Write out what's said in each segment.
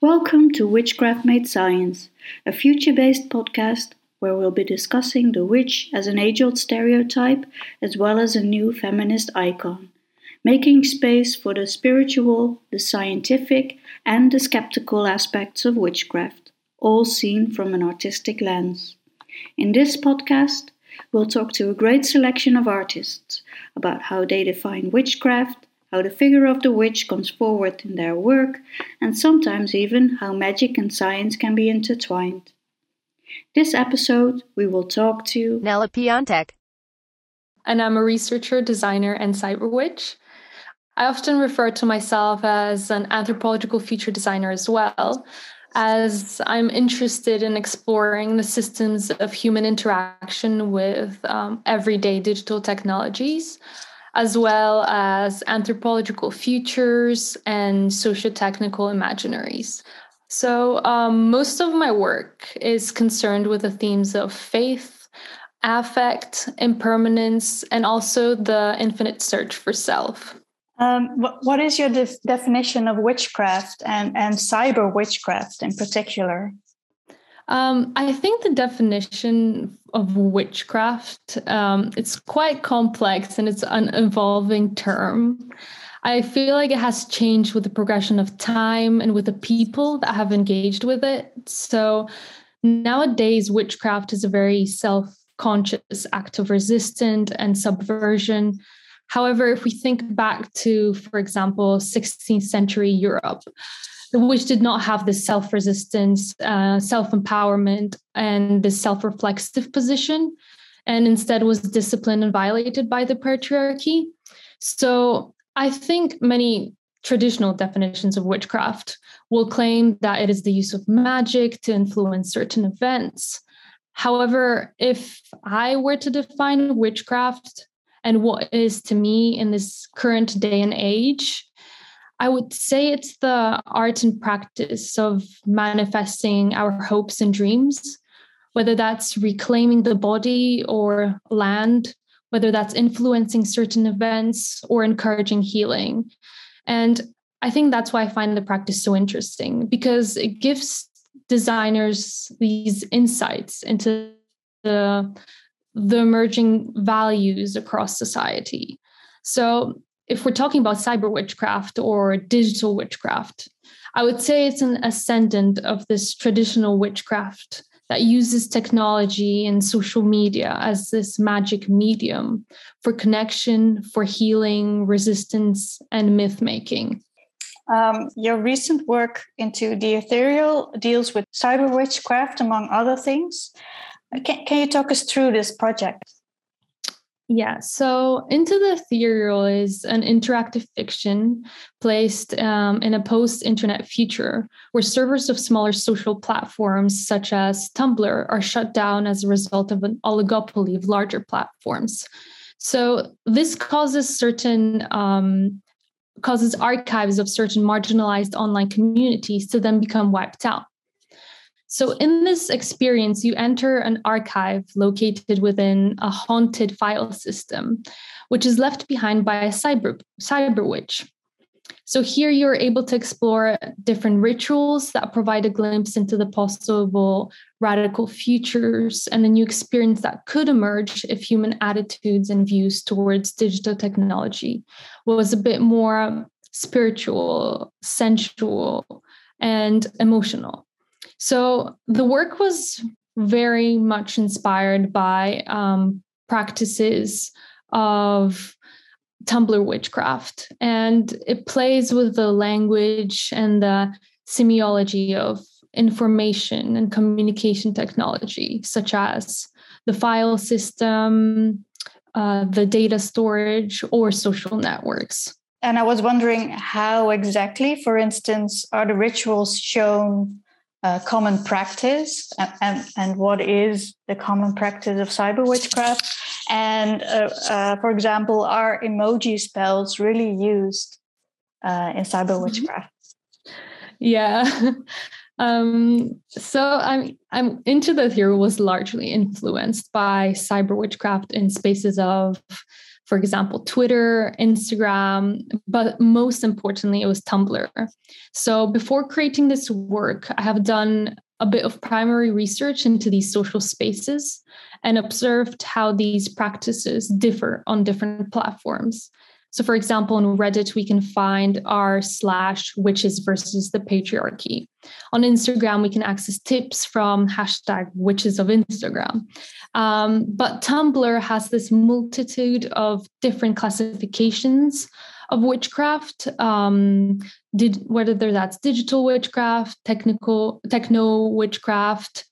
Welcome to Witchcraft Made Science, a future based podcast where we'll be discussing the witch as an age old stereotype as well as a new feminist icon, making space for the spiritual, the scientific, and the skeptical aspects of witchcraft, all seen from an artistic lens. In this podcast, we'll talk to a great selection of artists about how they define witchcraft how the figure of the witch comes forward in their work, and sometimes even how magic and science can be intertwined. This episode, we will talk to Nella Piontek. And I'm a researcher, designer, and cyber witch. I often refer to myself as an anthropological future designer as well, as I'm interested in exploring the systems of human interaction with um, everyday digital technologies as well as anthropological futures and socio-technical imaginaries. So um, most of my work is concerned with the themes of faith, affect, impermanence, and also the infinite search for self. Um, what, is your def- definition of witchcraft and, and cyber witchcraft in particular? Um, I think the definition of witchcraft um, it's quite complex and it's an evolving term. I feel like it has changed with the progression of time and with the people that have engaged with it. So nowadays, witchcraft is a very self-conscious act of resistance and subversion. However, if we think back to, for example, 16th century Europe, which did not have this self resistance, uh, self empowerment, and this self reflexive position, and instead was disciplined and violated by the patriarchy. So I think many traditional definitions of witchcraft will claim that it is the use of magic to influence certain events. However, if I were to define witchcraft and what is to me in this current day and age, I would say it's the art and practice of manifesting our hopes and dreams, whether that's reclaiming the body or land, whether that's influencing certain events or encouraging healing. And I think that's why I find the practice so interesting because it gives designers these insights into the, the emerging values across society. So if we're talking about cyber witchcraft or digital witchcraft, I would say it's an ascendant of this traditional witchcraft that uses technology and social media as this magic medium for connection, for healing, resistance, and myth making. Um, your recent work into the ethereal deals with cyber witchcraft, among other things. Can, can you talk us through this project? Yeah, so Into the Ethereal is an interactive fiction placed um, in a post internet future where servers of smaller social platforms such as Tumblr are shut down as a result of an oligopoly of larger platforms. So this causes certain um, causes archives of certain marginalized online communities to then become wiped out. So, in this experience, you enter an archive located within a haunted file system, which is left behind by a cyber, cyber witch. So, here you're able to explore different rituals that provide a glimpse into the possible radical futures and the new experience that could emerge if human attitudes and views towards digital technology was a bit more spiritual, sensual, and emotional. So the work was very much inspired by um, practices of Tumblr witchcraft, and it plays with the language and the semiology of information and communication technology, such as the file system, uh, the data storage, or social networks. And I was wondering how exactly, for instance, are the rituals shown uh, common practice and, and, and, what is the common practice of cyber witchcraft. And uh, uh, for example, are emoji spells really used uh, in cyber mm-hmm. witchcraft? Yeah. um, so I'm I'm Into the Ethereal was largely influenced by cyber witchcraft in spaces of for example, Twitter, Instagram, but most importantly, it was Tumblr. So before creating this work, I have done a bit of primary research into these social spaces and observed how these practices differ on different platforms. So, for example, on Reddit, we can find r slash witches versus the patriarchy. On Instagram, we can access tips from hashtag witches of Instagram. Um, but Tumblr has this multitude of different classifications of witchcraft. Um, did whether that's digital witchcraft, technical techno witchcraft,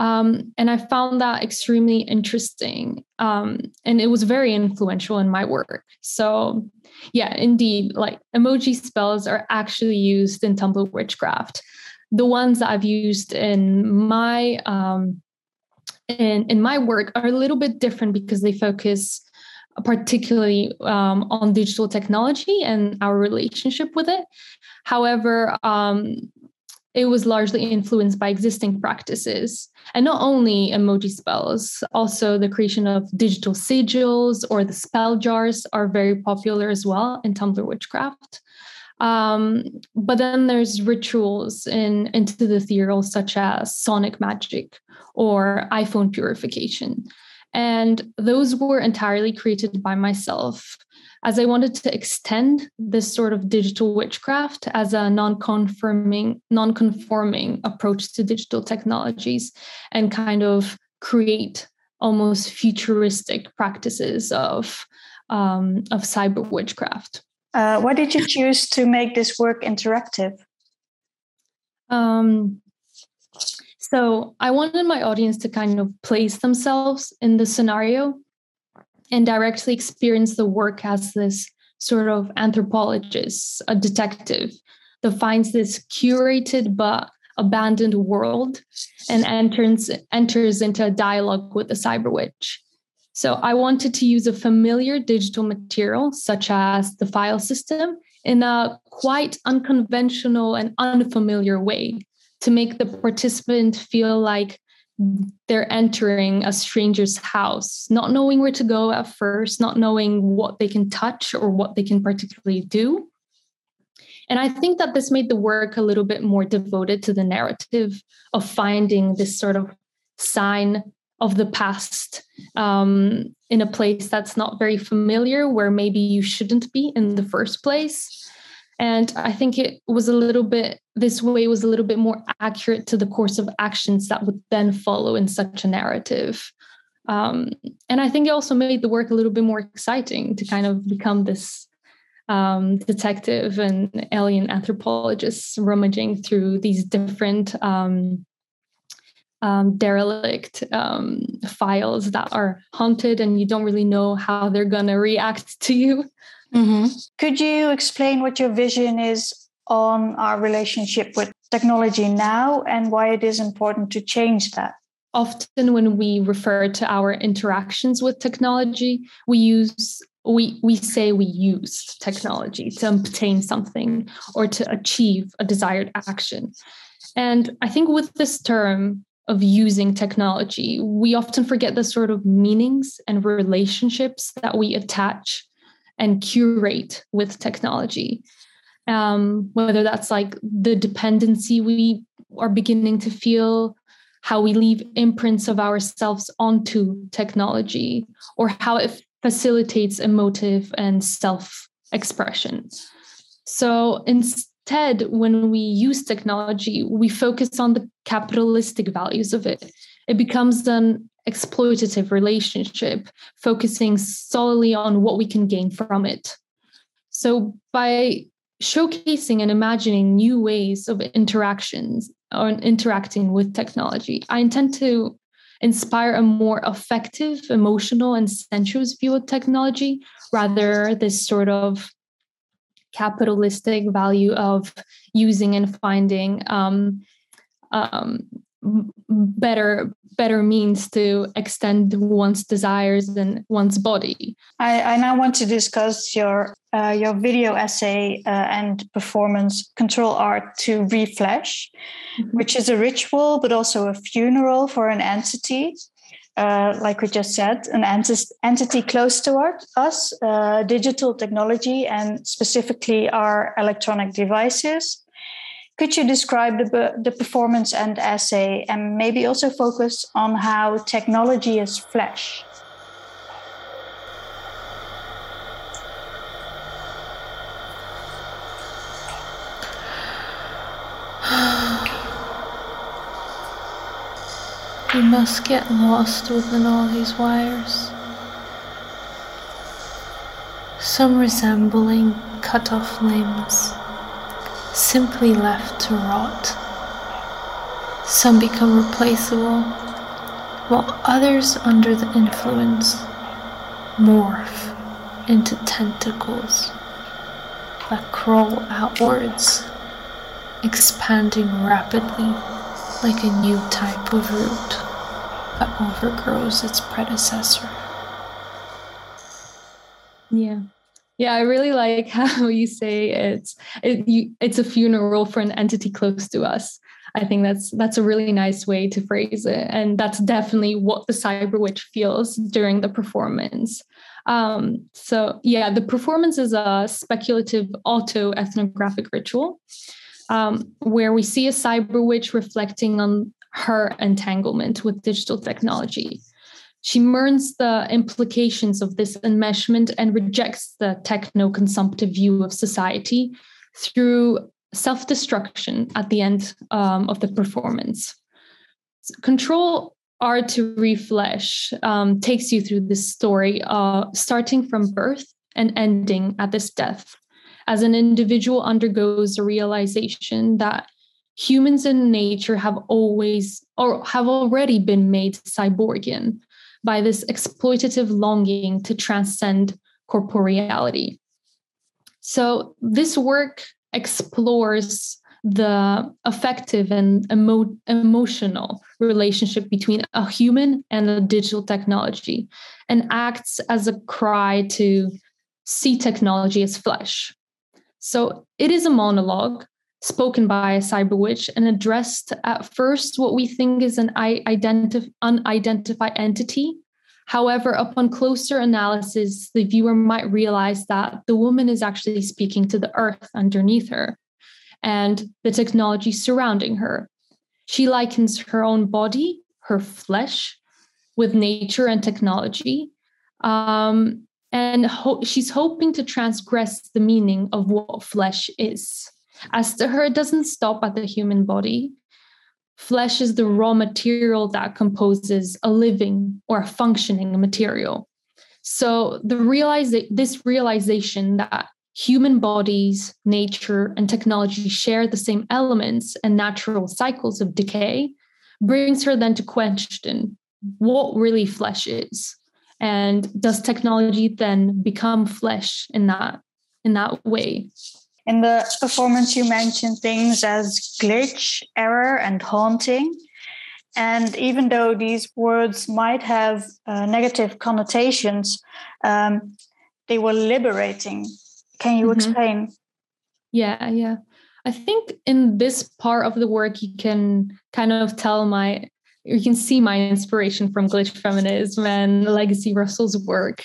um, and I found that extremely interesting. Um, and it was very influential in my work. So, yeah, indeed, like emoji spells are actually used in Tumblr witchcraft. The ones that I've used in my um, in, in my work are a little bit different because they focus particularly um, on digital technology and our relationship with it. However, um, it was largely influenced by existing practices. And not only emoji spells, also the creation of digital sigils or the spell jars are very popular as well in Tumblr witchcraft. Um, but then there's rituals in into the ethereal, such as sonic magic or iPhone purification. And those were entirely created by myself as I wanted to extend this sort of digital witchcraft as a non-conforming, non-conforming approach to digital technologies and kind of create almost futuristic practices of um, of cyber witchcraft. Uh, why did you choose to make this work interactive? Um, so I wanted my audience to kind of place themselves in the scenario and directly experience the work as this sort of anthropologist, a detective that finds this curated but abandoned world and enters enters into a dialogue with the cyber witch. So I wanted to use a familiar digital material such as the file system in a quite unconventional and unfamiliar way to make the participant feel like they're entering a stranger's house, not knowing where to go at first, not knowing what they can touch or what they can particularly do. And I think that this made the work a little bit more devoted to the narrative of finding this sort of sign of the past um, in a place that's not very familiar, where maybe you shouldn't be in the first place. And I think it was a little bit, this way was a little bit more accurate to the course of actions that would then follow in such a narrative. Um, and I think it also made the work a little bit more exciting to kind of become this um, detective and alien anthropologist rummaging through these different um, um, derelict um, files that are haunted and you don't really know how they're going to react to you. Mm-hmm. Could you explain what your vision is on our relationship with technology now and why it is important to change that? Often, when we refer to our interactions with technology, we use we we say we use technology to obtain something or to achieve a desired action. And I think with this term of using technology, we often forget the sort of meanings and relationships that we attach and curate with technology. Um, whether that's like the dependency we are beginning to feel, how we leave imprints of ourselves onto technology, or how it facilitates emotive and self expression. So instead, when we use technology, we focus on the capitalistic values of it. It becomes an exploitative relationship, focusing solely on what we can gain from it. So, by showcasing and imagining new ways of interactions or interacting with technology, I intend to inspire a more effective, emotional, and sensuous view of technology rather this sort of capitalistic value of using and finding um, um, better better means to extend one's desires and one's body. I, I now want to discuss your uh, your video essay uh, and performance control art to reflesh, mm-hmm. which is a ritual but also a funeral for an entity. uh, like we just said, an ent- entity close to us, uh, digital technology, and specifically our electronic devices. Could you describe the, the performance and assay and maybe also focus on how technology is flesh? we must get lost within all these wires. Some resembling cut off limbs simply left to rot. Some become replaceable, while others, under the influence, morph into tentacles that crawl outwards, expanding rapidly like a new type of root that overgrows its predecessor. Yeah. Yeah, I really like how you say it's it, you, it's a funeral for an entity close to us. I think that's that's a really nice way to phrase it, and that's definitely what the cyber witch feels during the performance. Um, so yeah, the performance is a speculative auto ethnographic ritual um, where we see a cyber witch reflecting on her entanglement with digital technology. She mourns the implications of this enmeshment and rejects the techno consumptive view of society through self destruction at the end um, of the performance. Control Art to Reflesh um, takes you through this story, uh, starting from birth and ending at this death, as an individual undergoes a realization that humans and nature have always or have already been made cyborgian by this exploitative longing to transcend corporeality. So, this work explores the affective and emo- emotional relationship between a human and a digital technology and acts as a cry to see technology as flesh. So, it is a monologue spoken by a cyber witch and addressed at first what we think is an identif- unidentified entity. However, upon closer analysis, the viewer might realize that the woman is actually speaking to the earth underneath her and the technology surrounding her. She likens her own body, her flesh, with nature and technology. Um, and ho- she's hoping to transgress the meaning of what flesh is. As to her, it doesn't stop at the human body. Flesh is the raw material that composes a living or a functioning material. So the realize this realization that human bodies, nature, and technology share the same elements and natural cycles of decay brings her then to question what really flesh is. And does technology then become flesh in that in that way? In the performance, you mentioned things as glitch, error, and haunting. And even though these words might have uh, negative connotations, um, they were liberating. Can you mm-hmm. explain? Yeah, yeah. I think in this part of the work, you can kind of tell my, you can see my inspiration from glitch feminism and Legacy Russell's work.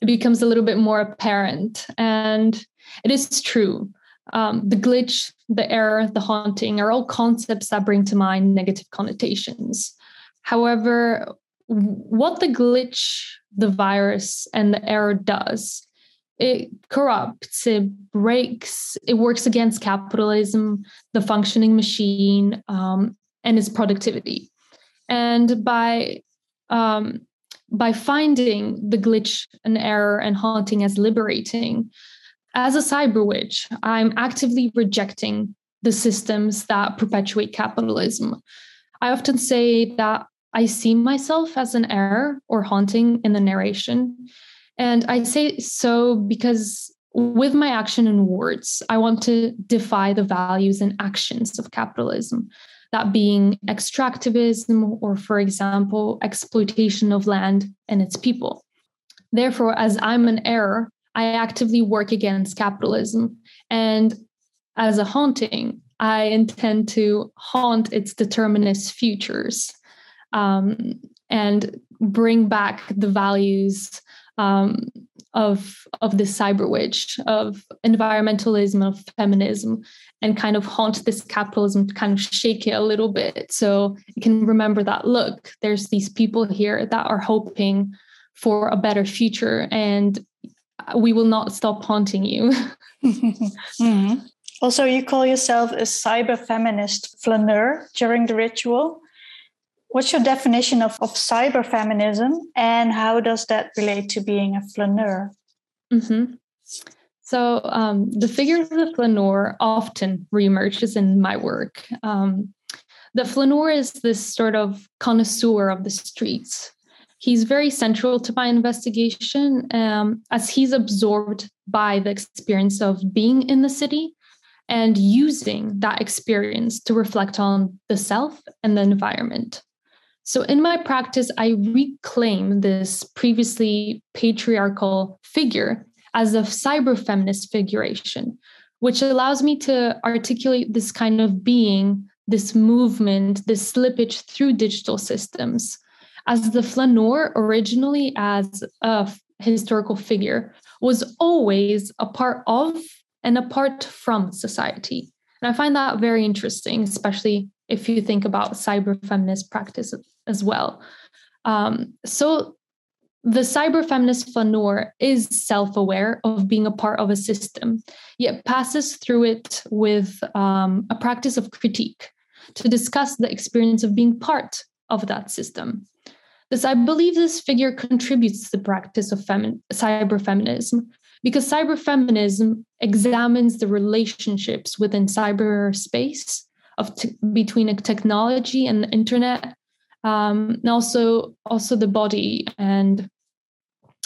It becomes a little bit more apparent. And it is true. Um, the glitch, the error, the haunting are all concepts that bring to mind negative connotations. However, what the glitch, the virus, and the error does, it corrupts, it breaks, it works against capitalism, the functioning machine, um, and its productivity. And by um, by finding the glitch and error and haunting as liberating, as a cyber witch, I'm actively rejecting the systems that perpetuate capitalism. I often say that I see myself as an error or haunting in the narration. And I say so because with my action and words, I want to defy the values and actions of capitalism, that being extractivism or, for example, exploitation of land and its people. Therefore, as I'm an error, I actively work against capitalism. And as a haunting, I intend to haunt its determinist futures um, and bring back the values um, of of the cyber witch of environmentalism of feminism and kind of haunt this capitalism to kind of shake it a little bit so you can remember that look there's these people here that are hoping for a better future and we will not stop haunting you mm-hmm. also you call yourself a cyber feminist flaneur during the ritual What's your definition of, of cyber feminism and how does that relate to being a flaneur? Mm-hmm. So, um, the figure of the flaneur often reemerges in my work. Um, the flaneur is this sort of connoisseur of the streets. He's very central to my investigation um, as he's absorbed by the experience of being in the city and using that experience to reflect on the self and the environment. So, in my practice, I reclaim this previously patriarchal figure as a cyber feminist figuration, which allows me to articulate this kind of being, this movement, this slippage through digital systems. As the flaneur, originally as a historical figure, was always a part of and apart from society. And I find that very interesting, especially if you think about cyber feminist practice as well. Um, so the cyber feminist flaneur is self-aware of being a part of a system, yet passes through it with um, a practice of critique to discuss the experience of being part of that system. This, I believe, this figure contributes to the practice of femi- cyber feminism because cyber feminism examines the relationships within cyberspace of t- between a technology and the internet um, and also also the body and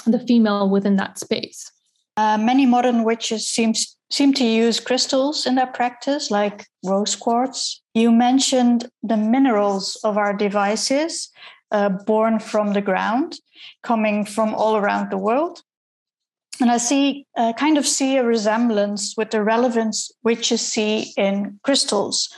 the female within that space. Uh, many modern witches seem seem to use crystals in their practice, like rose quartz. You mentioned the minerals of our devices, uh, born from the ground, coming from all around the world. And I see, uh, kind of see a resemblance with the relevance witches see in crystals,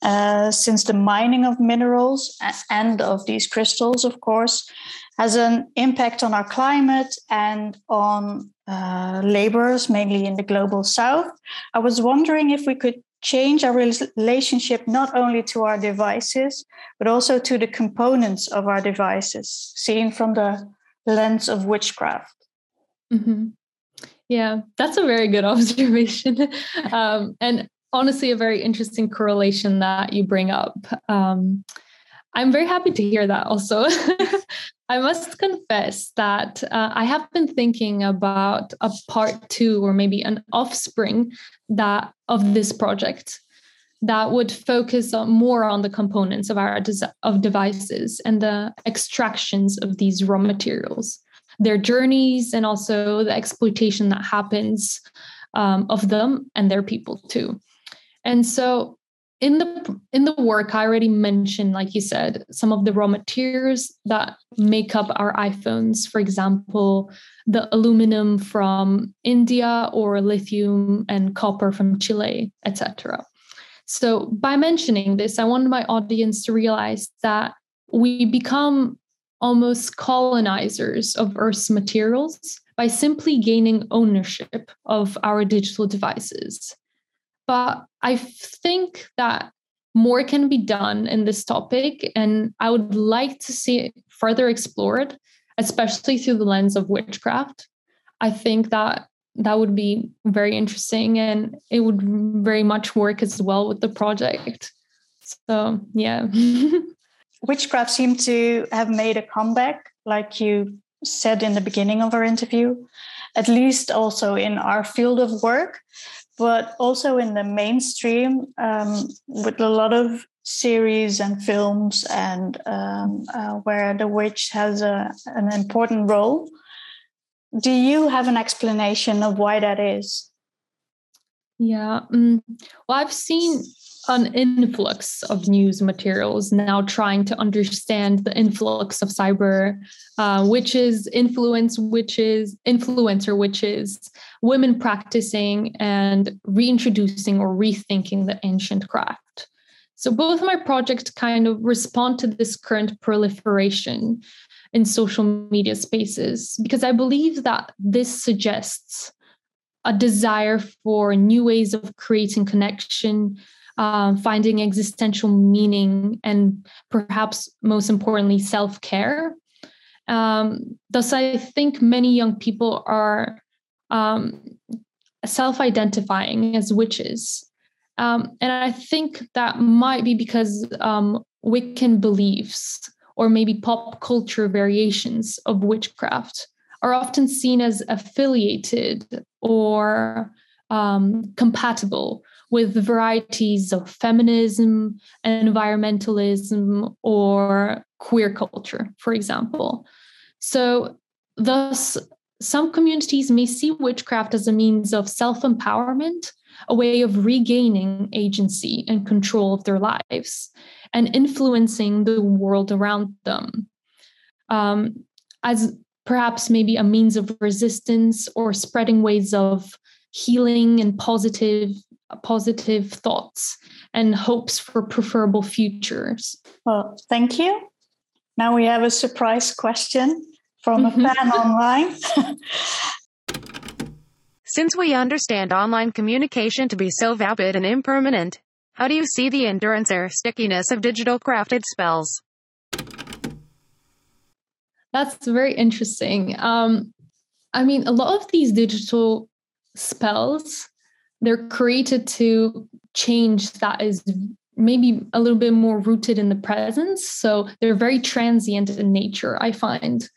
uh, since the mining of minerals and of these crystals, of course, has an impact on our climate and on uh, laborers, mainly in the global south. I was wondering if we could change our relationship not only to our devices, but also to the components of our devices, seen from the lens of witchcraft. Mm-hmm. Yeah, that's a very good observation. um, and honestly, a very interesting correlation that you bring up. Um, I'm very happy to hear that also. I must confess that uh, I have been thinking about a part two or maybe an offspring that of this project that would focus on more on the components of our des- of devices and the extractions of these raw materials their journeys and also the exploitation that happens um, of them and their people too. And so in the in the work i already mentioned like you said some of the raw materials that make up our iphones for example the aluminum from india or lithium and copper from chile etc so by mentioning this i wanted my audience to realize that we become almost colonizers of Earth's materials by simply gaining ownership of our digital devices. But I think that more can be done in this topic, and I would like to see it further explored, especially through the lens of witchcraft. I think that that would be very interesting and it would very much work as well with the project. So, yeah. witchcraft seemed to have made a comeback, like you said in the beginning of our interview, at least also in our field of work, but also in the mainstream um, with a lot of series and films and um, uh, where the witch has a, an important role. Do you have an explanation of why that is? Yeah. Um, well, I've seen an influx of news materials now trying to understand the influx of cyber uh, witches, influence witches, influencer witches, women practicing and reintroducing or rethinking the ancient craft. So both my projects kind of respond to this current proliferation. in social media spaces because I believe that this suggests a desire for new ways of creating connection, um, finding existential meaning, and perhaps most importantly, self care. Um, thus, I think many young people are um, self identifying as witches. Um, and I think that might be because um, Wiccan beliefs or maybe pop culture variations of witchcraft are often seen as affiliated or um, compatible with varieties of feminism, environmentalism, or queer culture, for example. So, thus, some communities may see witchcraft as a means of self empowerment, a way of regaining agency and control of their lives, and influencing the world around them. Um, as perhaps maybe a means of resistance or spreading ways of healing and positive positive thoughts and hopes for preferable futures. Well, thank you. Now we have a surprise question from a fan online. Since we understand online communication to be so vapid and impermanent, how do you see the endurance or stickiness of digital crafted spells? That's very interesting. Um, I mean, a lot of these digital spells, they're created to change that is maybe a little bit more rooted in the presence. So they're very transient in nature, I find.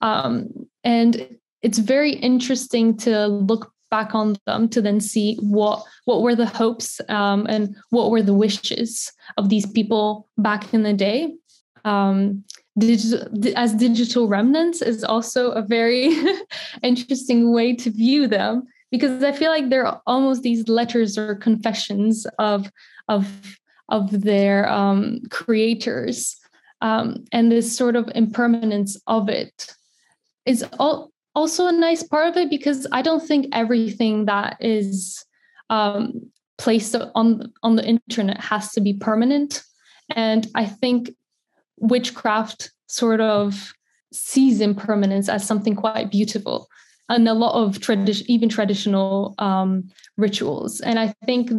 Um, and it's very interesting to look back on them to then see what what were the hopes um, and what were the wishes of these people back in the day. Um, as digital remnants is also a very interesting way to view them because I feel like they're almost these letters or confessions of of of their um, creators, um, and this sort of impermanence of it is all, also a nice part of it because I don't think everything that is um, placed on on the internet has to be permanent, and I think witchcraft sort of sees impermanence as something quite beautiful and a lot of tradition even traditional um, rituals and i think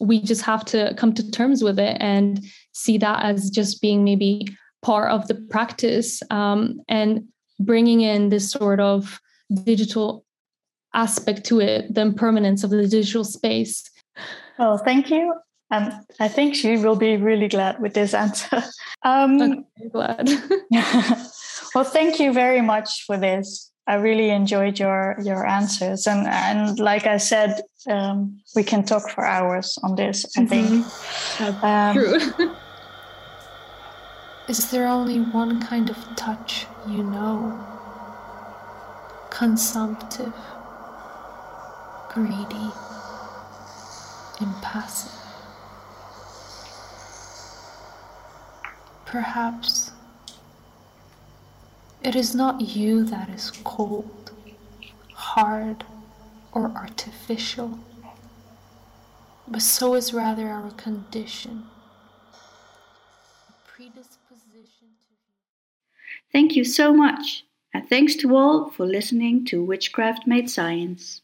we just have to come to terms with it and see that as just being maybe part of the practice um, and bringing in this sort of digital aspect to it the impermanence of the digital space well thank you and I think she will be really glad with this answer. Um, glad. well, thank you very much for this. I really enjoyed your your answers, and and like I said, um, we can talk for hours on this. I think. Mm-hmm. Um, True. Is there only one kind of touch you know? Consumptive, greedy, impassive. Perhaps it is not you that is cold, hard, or artificial, but so is rather our condition, predisposition to. Thank you so much, and thanks to all for listening to Witchcraft Made Science.